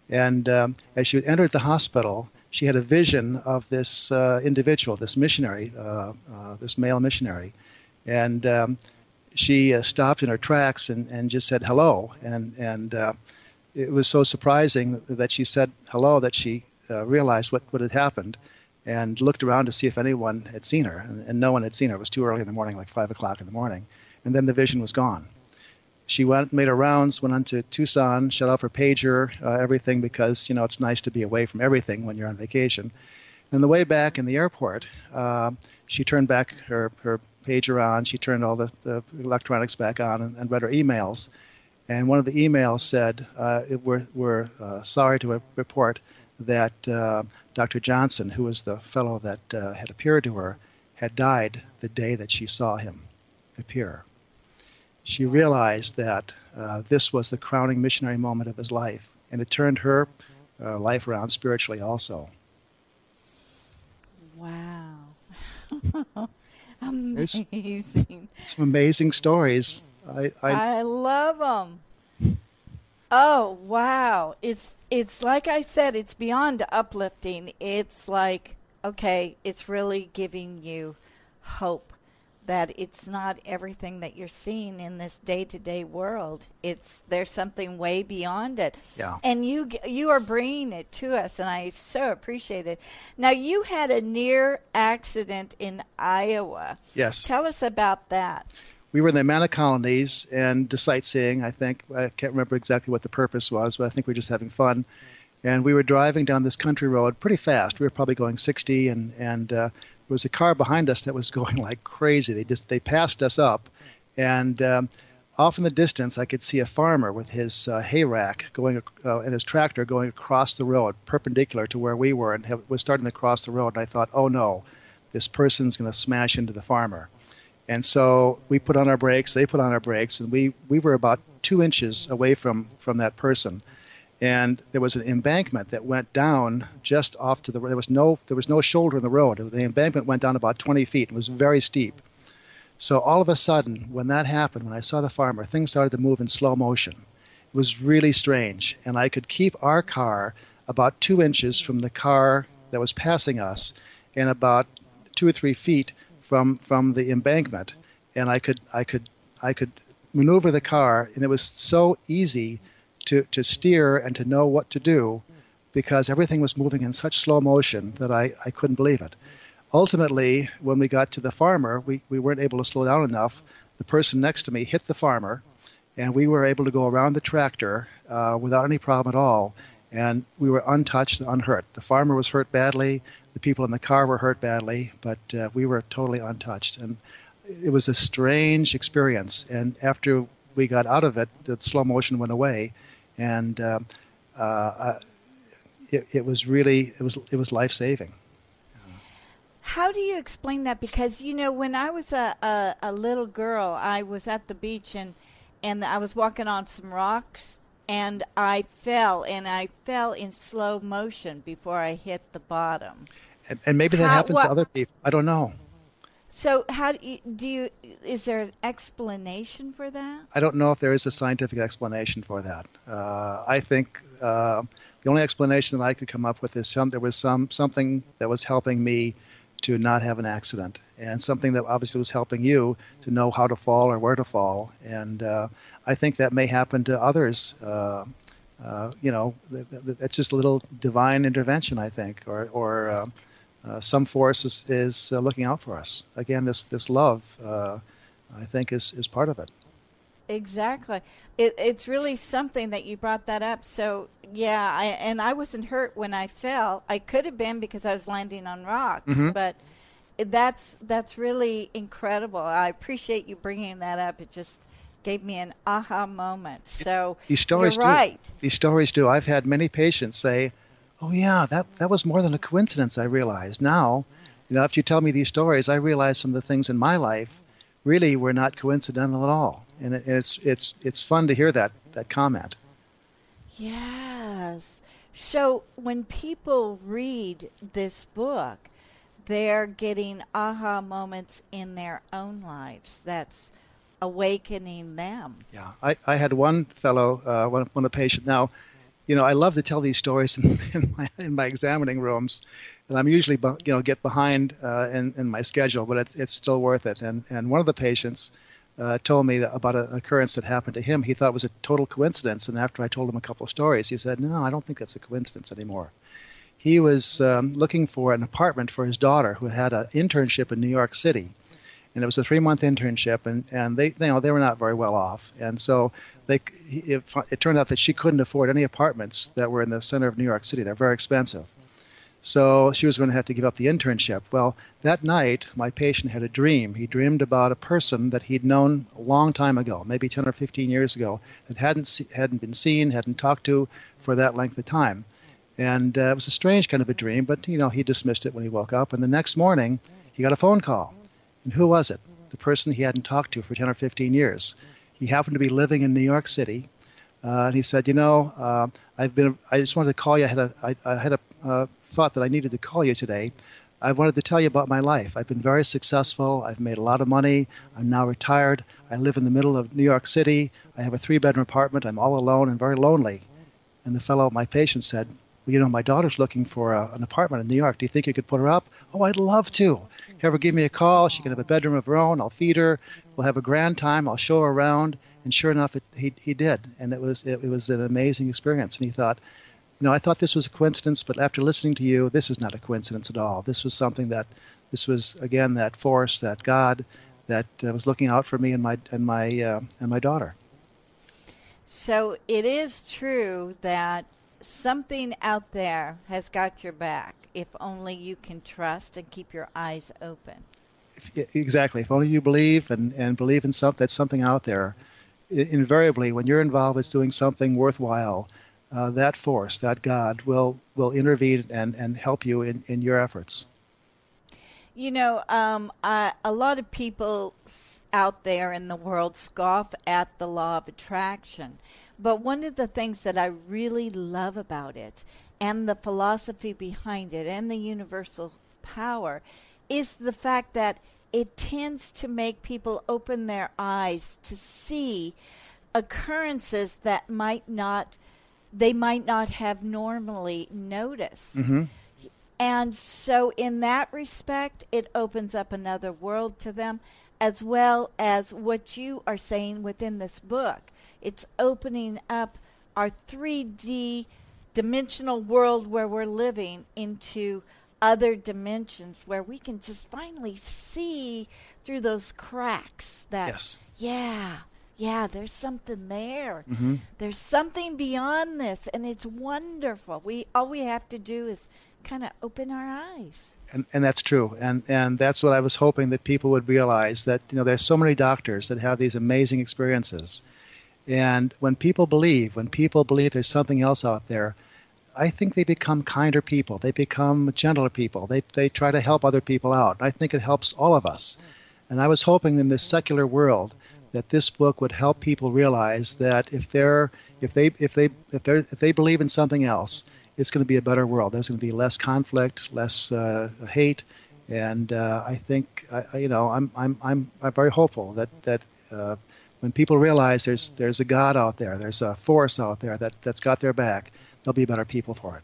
And um, as she entered the hospital, she had a vision of this uh, individual, this missionary, uh, uh, this male missionary, and um, she uh, stopped in her tracks and, and just said hello. And and uh, it was so surprising that she said hello that she realized what, what had happened, and looked around to see if anyone had seen her, and, and no one had seen her. It was too early in the morning, like five o'clock in the morning, and then the vision was gone she went made her rounds went on to tucson shut off her pager uh, everything because you know it's nice to be away from everything when you're on vacation. And the way back in the airport uh, she turned back her, her pager on. She turned all the, the electronics back on and, and, read her emails. And one of the emails said uh, we're, we're uh, sorry to report that uh, dr johnson who was the fellow that uh, had appeared to her had died the day that she saw him appear she realized that uh, this was the crowning missionary moment of his life, and it turned her uh, life around spiritually also. Wow. [laughs] amazing. There's some amazing stories. I, I, I love them. Oh wow! It's it's like I said. It's beyond uplifting. It's like okay, it's really giving you hope that it's not everything that you're seeing in this day-to-day world it's there's something way beyond it yeah and you you are bringing it to us and i so appreciate it now you had a near accident in iowa yes tell us about that we were in the Amana colonies and just sightseeing. I think I can't remember exactly what the purpose was, but I think we were just having fun. And we were driving down this country road pretty fast. We were probably going 60, and and uh, there was a car behind us that was [laughs] going like crazy. They just they passed us up, and um, off in the distance, I could see a farmer with his uh, hay rack going uh, and his tractor going across the road, perpendicular to where we were, and have, was starting to cross the road. And I thought, oh no, this person's going to smash into the farmer. And so we put on our brakes, they put on our brakes, and we, we were about two inches away from, from that person. And there was an embankment that went down just off to the there was no there was no shoulder in the road. The embankment went down about 20 feet. It was very steep. So all of a sudden, when that happened, when I saw the farmer, things started to move in slow motion. It was really strange, and I could keep our car about two inches from the car that was passing us, and about two or three feet from from the embankment, and I could I could I could maneuver the car, and it was so easy to to steer and to know what to do, because everything was moving in such slow motion that I I couldn't believe it. Ultimately, when we got to the farmer, we, we weren't able to slow down enough. The person next to me hit the farmer, and we were able to go around the tractor uh, without any problem at all. And we were untouched and unhurt. The farmer was hurt badly. The people in the car were hurt badly, but uh, we were totally untouched. And it was a strange experience. And after we got out of it, the slow motion went away, and um, uh, uh it, it was really it was it was life saving. How do you explain that? Because you know, when I was a, a, a little girl, I was at the beach and and I was walking on some rocks and I fell and I fell in slow motion before I hit the bottom. And, and maybe that how, happens to other people. I don't know. So how do you, do you is there an explanation for that? I don't know if there is a scientific explanation for that. Uh, I think uh, the only explanation that I could come up with is some there was some something that was helping me to not have an accident, and something that obviously was helping you to know how to fall or where to fall. And uh, I think that may happen to others. Uh, uh, you know, it's just a little divine intervention, I think, or, or uh, uh, some force is, is uh, looking out for us. Again, this this love, I think, is is part of it. Exactly. It, it's really something that you brought that up. So yeah, I, and I wasn't hurt when I fell. I could have been because I was landing on rocks, mm-hmm. but that's that's really incredible. I appreciate you bringing that up. It just gave me an aha moment. So these stories you're right. Do. These stories do. I've had many patients say, "Oh yeah, that that was more than a coincidence." I realized now, you know, after you tell me these stories, I realize some of the things in my life really were not coincidental at all and it, it's it's it's fun to hear that that comment. Yes. So when people read this book, they're getting aha moments in their own lives. That's awakening them. Yeah, I, I had one fellow, uh, one, one of the patients. Now, you know, I love to tell these stories in, [laughs] in, my, in my examining rooms, and I'm usually, you know, get behind uh, in, in my schedule, but it's, it's still worth it. And, and one of the patients, uh, told me about an occurrence that happened to him. He thought it was a total coincidence, and after I told him a couple of stories, he said, "No, I don't think that's a coincidence anymore." He was um, looking for an apartment for his daughter, who had an internship in New York City, and it was a three-month internship, and and they you know they were not very well off, and so they it, it turned out that she couldn't afford any apartments that were in the center of New York City. They're very expensive. So she was going to have to give up the internship. Well, that night, my patient had a dream. He dreamed about a person that he'd known a long time ago, maybe 10 or 15 years ago, that hadn't hadn't been seen, hadn't talked to for that length of time. And uh, it was a strange kind of a dream, but you know he dismissed it when he woke up. And the next morning, he got a phone call. And who was it? The person he hadn't talked to for 10 or 15 years. He happened to be living in New York City, uh, and he said, "You know, uh, I've been. I just wanted to call you. I had a. I, I had a uh, thought that I needed to call you today. I wanted to tell you about my life. I've been very successful. I've made a lot of money. I'm now retired. I live in the middle of New York City. I have a three bedroom apartment. I'm all alone and very lonely. And the fellow, my patient, said, Well, you know, my daughter's looking for a, an apartment in New York. Do you think you could put her up? Oh, I'd love to. Have her give me a call. She can have a bedroom of her own. I'll feed her. We'll have a grand time. I'll show her around. And sure enough, it, he, he did. And it was, it, it was an amazing experience. And he thought, you know, I thought this was a coincidence, but after listening to you, this is not a coincidence at all. This was something that, this was again that force, that God, that uh, was looking out for me and my and my uh, and my daughter. So it is true that something out there has got your back. If only you can trust and keep your eyes open. If, exactly. If only you believe and, and believe in something, that's something out there invariably, when you're involved it's doing something worthwhile, uh, that force, that God, will will intervene and, and help you in, in your efforts. You know, um, a lot of people out there in the world scoff at the law of attraction. But one of the things that I really love about it and the philosophy behind it and the universal power is the fact that it tends to make people open their eyes to see occurrences that might not they might not have normally noticed. Mm-hmm. And so in that respect it opens up another world to them as well as what you are saying within this book. It's opening up our 3D dimensional world where we're living into other dimensions where we can just finally see through those cracks that yes. yeah yeah there's something there. Mm-hmm. there's something beyond this and it's wonderful. We all we have to do is kind of open our eyes. And, and that's true. And and that's what i was hoping that people would realize that you know there's so many doctors that have these amazing experiences. And when people believe when people believe there's something else out there I think they become kinder people. They become gentler people. They, they try to help other people out. I think it helps all of us. And I was hoping in this secular world that this book would help people realize that if they're if they if they if they if they believe in something else, it's going to be a better world. There's going to be less conflict, less uh, hate, and uh, I think I, you know I'm I'm I'm I'm very hopeful that that. Uh, when people realize there's there's a God out there, there's a force out there that, that's got their back, they'll be better people for it.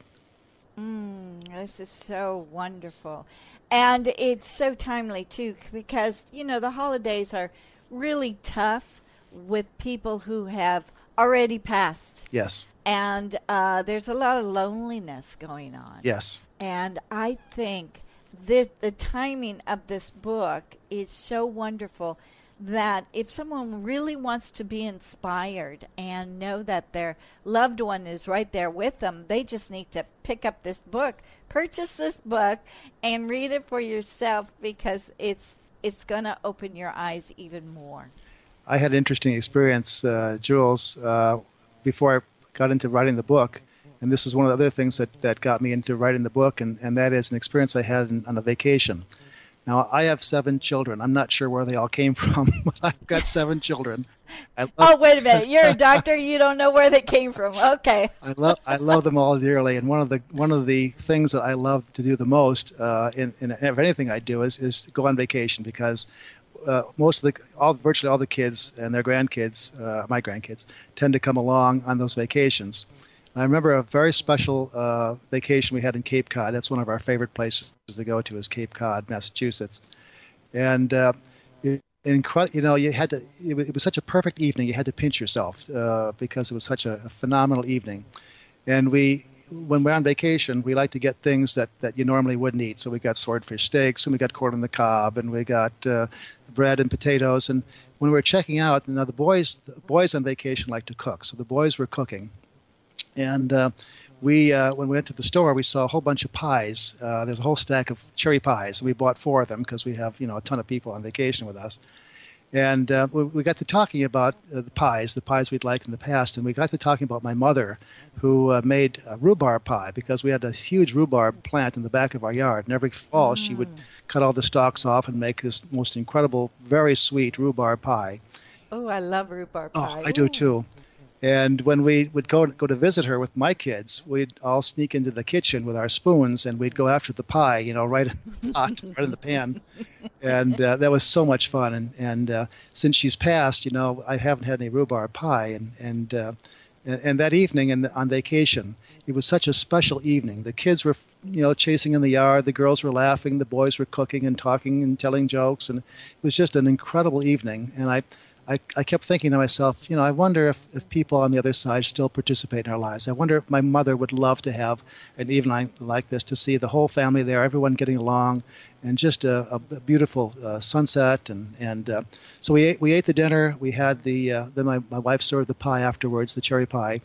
Mm, this is so wonderful. And it's so timely, too, because, you know, the holidays are really tough with people who have already passed. Yes. And uh, there's a lot of loneliness going on. Yes. And I think that the timing of this book is so wonderful that if someone really wants to be inspired and know that their loved one is right there with them, they just need to pick up this book, purchase this book, and read it for yourself because it's it's going to open your eyes even more. I had an interesting experience, uh, Jewels, uh, before I got into writing the book. And this was one of the other things that, that got me into writing the book, and, and that is an experience I had in, on a vacation. Now, I have seven children. I'm not sure where they all came [laughs] from, but I've got seven children. Love, oh, wait a [laughs] minute! You're a doctor. you don't know where they came from. Okay. I love I love them all dearly, and one of the one of the things that I love to do the most uh, in, in anything I do is is go on vacation because uh, most of the all virtually all the kids and their grandkids, uh, my grandkids, tend to come along on those vacations. I remember a very special uh, vacation we had in Cape Cod. That's one of our favorite places to go to is Cape Cod, Massachusetts. And uh, it, incredible, you know, you had to. It was, it was, such a perfect evening. You had to pinch yourself uh, because it was such a, a, phenomenal evening. And we, when we're on vacation, we like to get things that, that you normally wouldn't eat. So we got swordfish steaks, and we got corn on the cob, and we got uh, bread and potatoes. And when we were checking out, now the boys, the boys on vacation like to cook, so the boys were cooking and uh, we, uh, when we went to the store, we saw a whole bunch of pies. Uh, there's a whole stack of cherry pies, and we bought four of them because we have, you know, a ton of people on vacation with us. And uh, we, we got to talking about uh, the pies, the pies we'd liked in the past, and we got to talking about my mother, who uh, made rhubarb pie because we had a huge rhubarb plant in the back of our yard. And every fall, mm. she would mm. cut all the stalks off and make this most incredible, very sweet rhubarb pie. Oh, I love rhubarb pie. Oh, I do too. And when we would go go to visit her with my kids, we'd all sneak into the kitchen with our spoons, and we'd go after the pie, you know, right in the [laughs] pot, right in the pan, and uh, that was so much fun. And and uh, since she's passed, you know, I haven't had any rhubarb pie, and and uh, and that evening in the, on vacation, it was such a special evening. The kids were, you know, chasing in the yard. The girls were laughing. The boys were cooking and talking and telling jokes, and it was just an incredible evening. And I I, I kept thinking to myself, you know, I wonder if, if people on the other side still participate in our lives. I wonder if my mother would love to have an evening like this to see the whole family there, everyone getting along, and just a, a beautiful uh, sunset. And, and uh, so we ate, we ate the dinner. We had the, uh, then my, my wife served the pie afterwards, the cherry pie.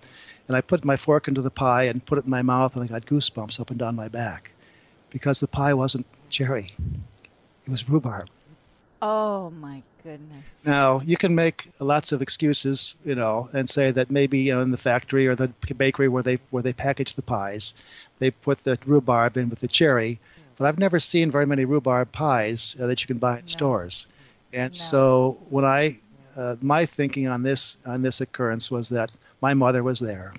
And I put my fork into the pie and put it in my mouth, and I got goosebumps up and down my back because the pie wasn't cherry, it was rhubarb. Oh my goodness. Now you can make lots of excuses, you know, and say that maybe you know in the factory or the bakery where they where they package the pies, they put the rhubarb in with the cherry, but I've never seen very many rhubarb pies uh, that you can buy in no. stores. And no. so when I uh, my thinking on this on this occurrence was that my mother was there.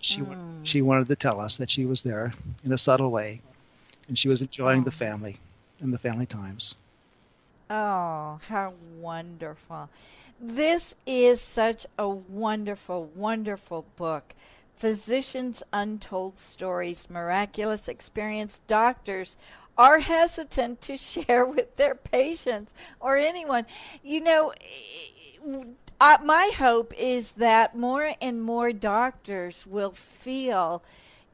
She mm. she wanted to tell us that she was there in a subtle way, and she was enjoying oh. the family and the family times. Oh, how wonderful. This is such a wonderful, wonderful book. Physicians' Untold Stories, Miraculous Experience. Doctors are hesitant to [laughs] share with their patients or anyone. You know, my hope is that more and more doctors will feel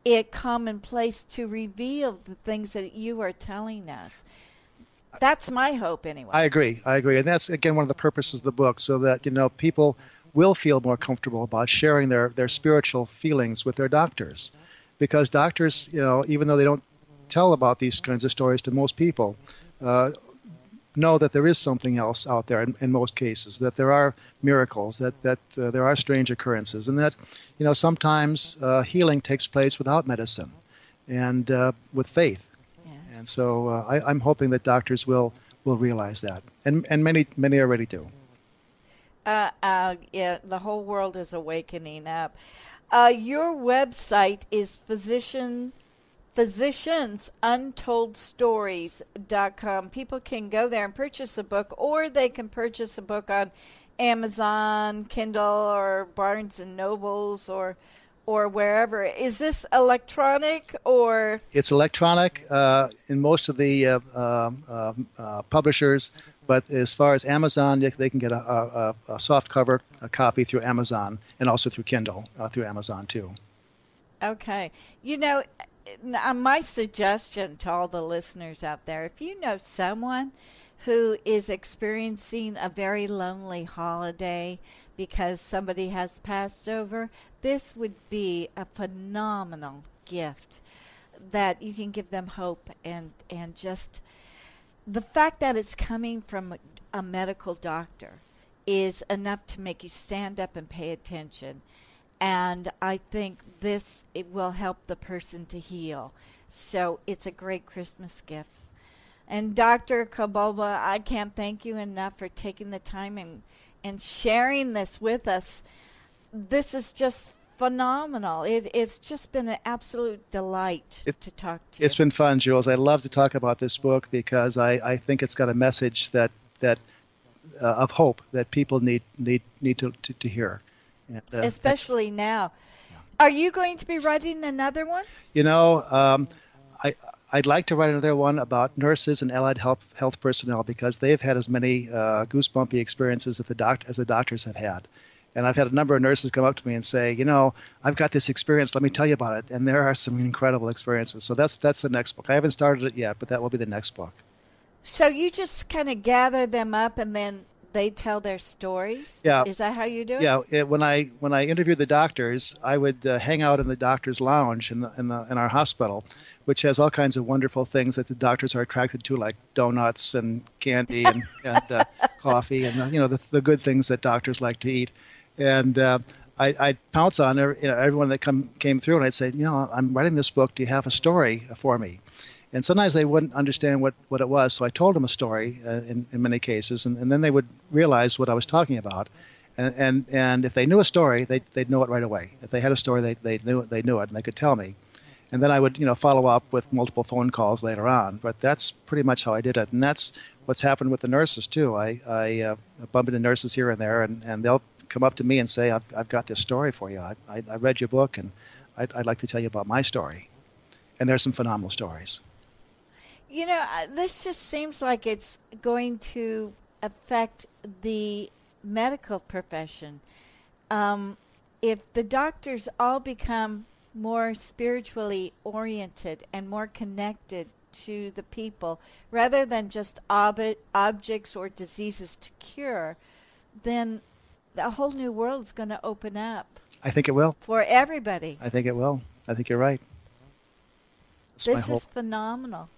it commonplace to reveal the things that you are telling us. That's my hope, anyway. I agree. I agree, and that's again one of the purposes of the book, so that you know people will feel more comfortable about sharing their their spiritual feelings with their doctors, because doctors, you know, even though they don't tell about these kinds of stories to most people, uh, know that there is something else out there in, in, most cases, that there are miracles, that that uh, there are strange occurrences, and that you know sometimes uh, healing takes place without medicine, and uh, with faith. And so uh, I, am hoping that doctors will will realize that, and and many many already do. Uh, uh, yeah, the whole world is awakening up. Uh, your website is physician physiciansuntoldstories.com. People can go there and purchase a book, or they can purchase a book on Amazon, Kindle, or Barnes and Nobles, or or wherever. Is this electronic or? It's electronic uh, in most of the uh, um, uh, uh, publishers, but as far as Amazon, they can get a, a, a soft cover a copy through Amazon and also through Kindle uh, through Amazon too. Okay. You know, my suggestion to all the listeners out there if you know someone who is experiencing a very lonely holiday, because somebody has passed over, this would be a phenomenal gift that you can give them hope and and just the fact that it's coming from a medical doctor is enough to make you stand up and pay attention. And i think this it will help the person to heal. So it's a great christmas gift. And dr Kolbaba, i can't thank you enough for taking the time and and sharing this with us. This is just phenomenal. It, it's just been an absolute delight it, to talk to you. It's been fun, Jewels. I love to talk about this book because I, I think it's got a message that that uh, of hope that people need need need to to, to hear. And, uh, Especially now. Are you going to be writing another one? You know, um, I I'd like to write another one about nurses and allied health health personnel because they've had as many uh, goosebumpy experiences as the as the doctors have had. And I've had a number of nurses come up to me and say, you know, I've got this experience. Let me tell you about it. And there are some incredible experiences. So that's that's the next book. I haven't started it yet, but that will be the next book. So you just kind of gather them up and then they tell their stories. Yeah, is that how you do it? Yeah, it, when I when I interviewed the doctors, I would uh, hang out in the doctors' lounge in the, in the in our hospital, which has all kinds of wonderful things that the doctors are attracted to, like donuts and candy and, [laughs] and uh, coffee and you know the the good things that doctors like to eat, and. Uh, I, I'd pounce on every, you know, everyone that come came through, and I'd say, you know, I'm writing this book. Do you have a story for me? And sometimes they wouldn't understand what, what it was. So I told them a story uh, in, in many cases, and, and then they would realize what I was talking about. And, and, and if they knew a story, they, they'd know it right away. If they had a story, they, they, knew, it, they knew it, and they could tell me. And then I would you know, follow up with multiple phone calls later on. But that's pretty much how I did it. And that's what's happened with the nurses, too. I, I uh, bump into nurses here and there, and, and they'll come up to me and say, I've, I've got this story for you. I, I, I read your book, and I'd, I'd like to tell you about my story. And there's some phenomenal stories. You know, this just seems like it's going to affect the medical profession. Um, if the doctors all become more spiritually oriented and more connected to the people rather than just ob- objects or diseases to cure, then a whole new world is going to open up. I think it will. For everybody. I think it will. I think you're right. That's this is phenomenal.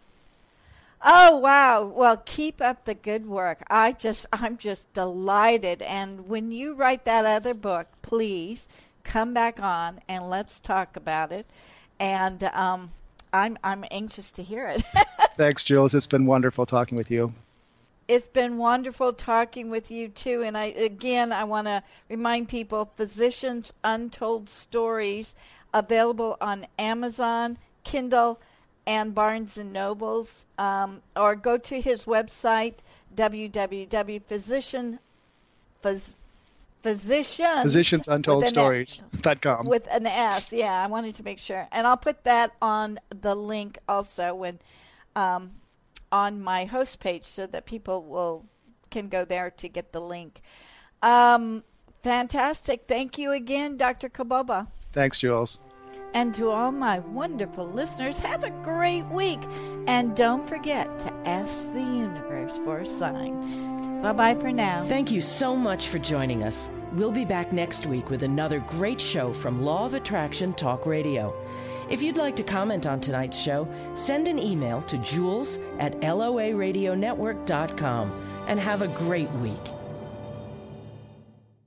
Oh wow. Well, keep up the good work. I just I'm just delighted and when you write that other book, please come back on and let's talk about it. And um I'm I'm anxious to hear it. [laughs] Thanks, Jewels. It's been wonderful talking with you. It's been wonderful talking with you too. And I again I want to remind people Physicians Untold Stories available on Amazon, Kindle, and Barnes and Nobles, um, or go to his website www.physician phys, physicians physicians untold stories.com with an S. Yeah, I wanted to make sure, and I'll put that on the link also when um, on my host page so that people will can go there to get the link. Um, fantastic! Thank you again, Dr. Kolbaba. Thanks, Jewels. And to all my wonderful listeners, have a great week. And don't forget to ask the universe for a sign. Bye bye for now. Thank you so much for joining us. We'll be back next week with another great show from Law of Attraction Talk Radio. If you'd like to comment on tonight's show, send an email to jewels at loaradionetwork.com and have a great week.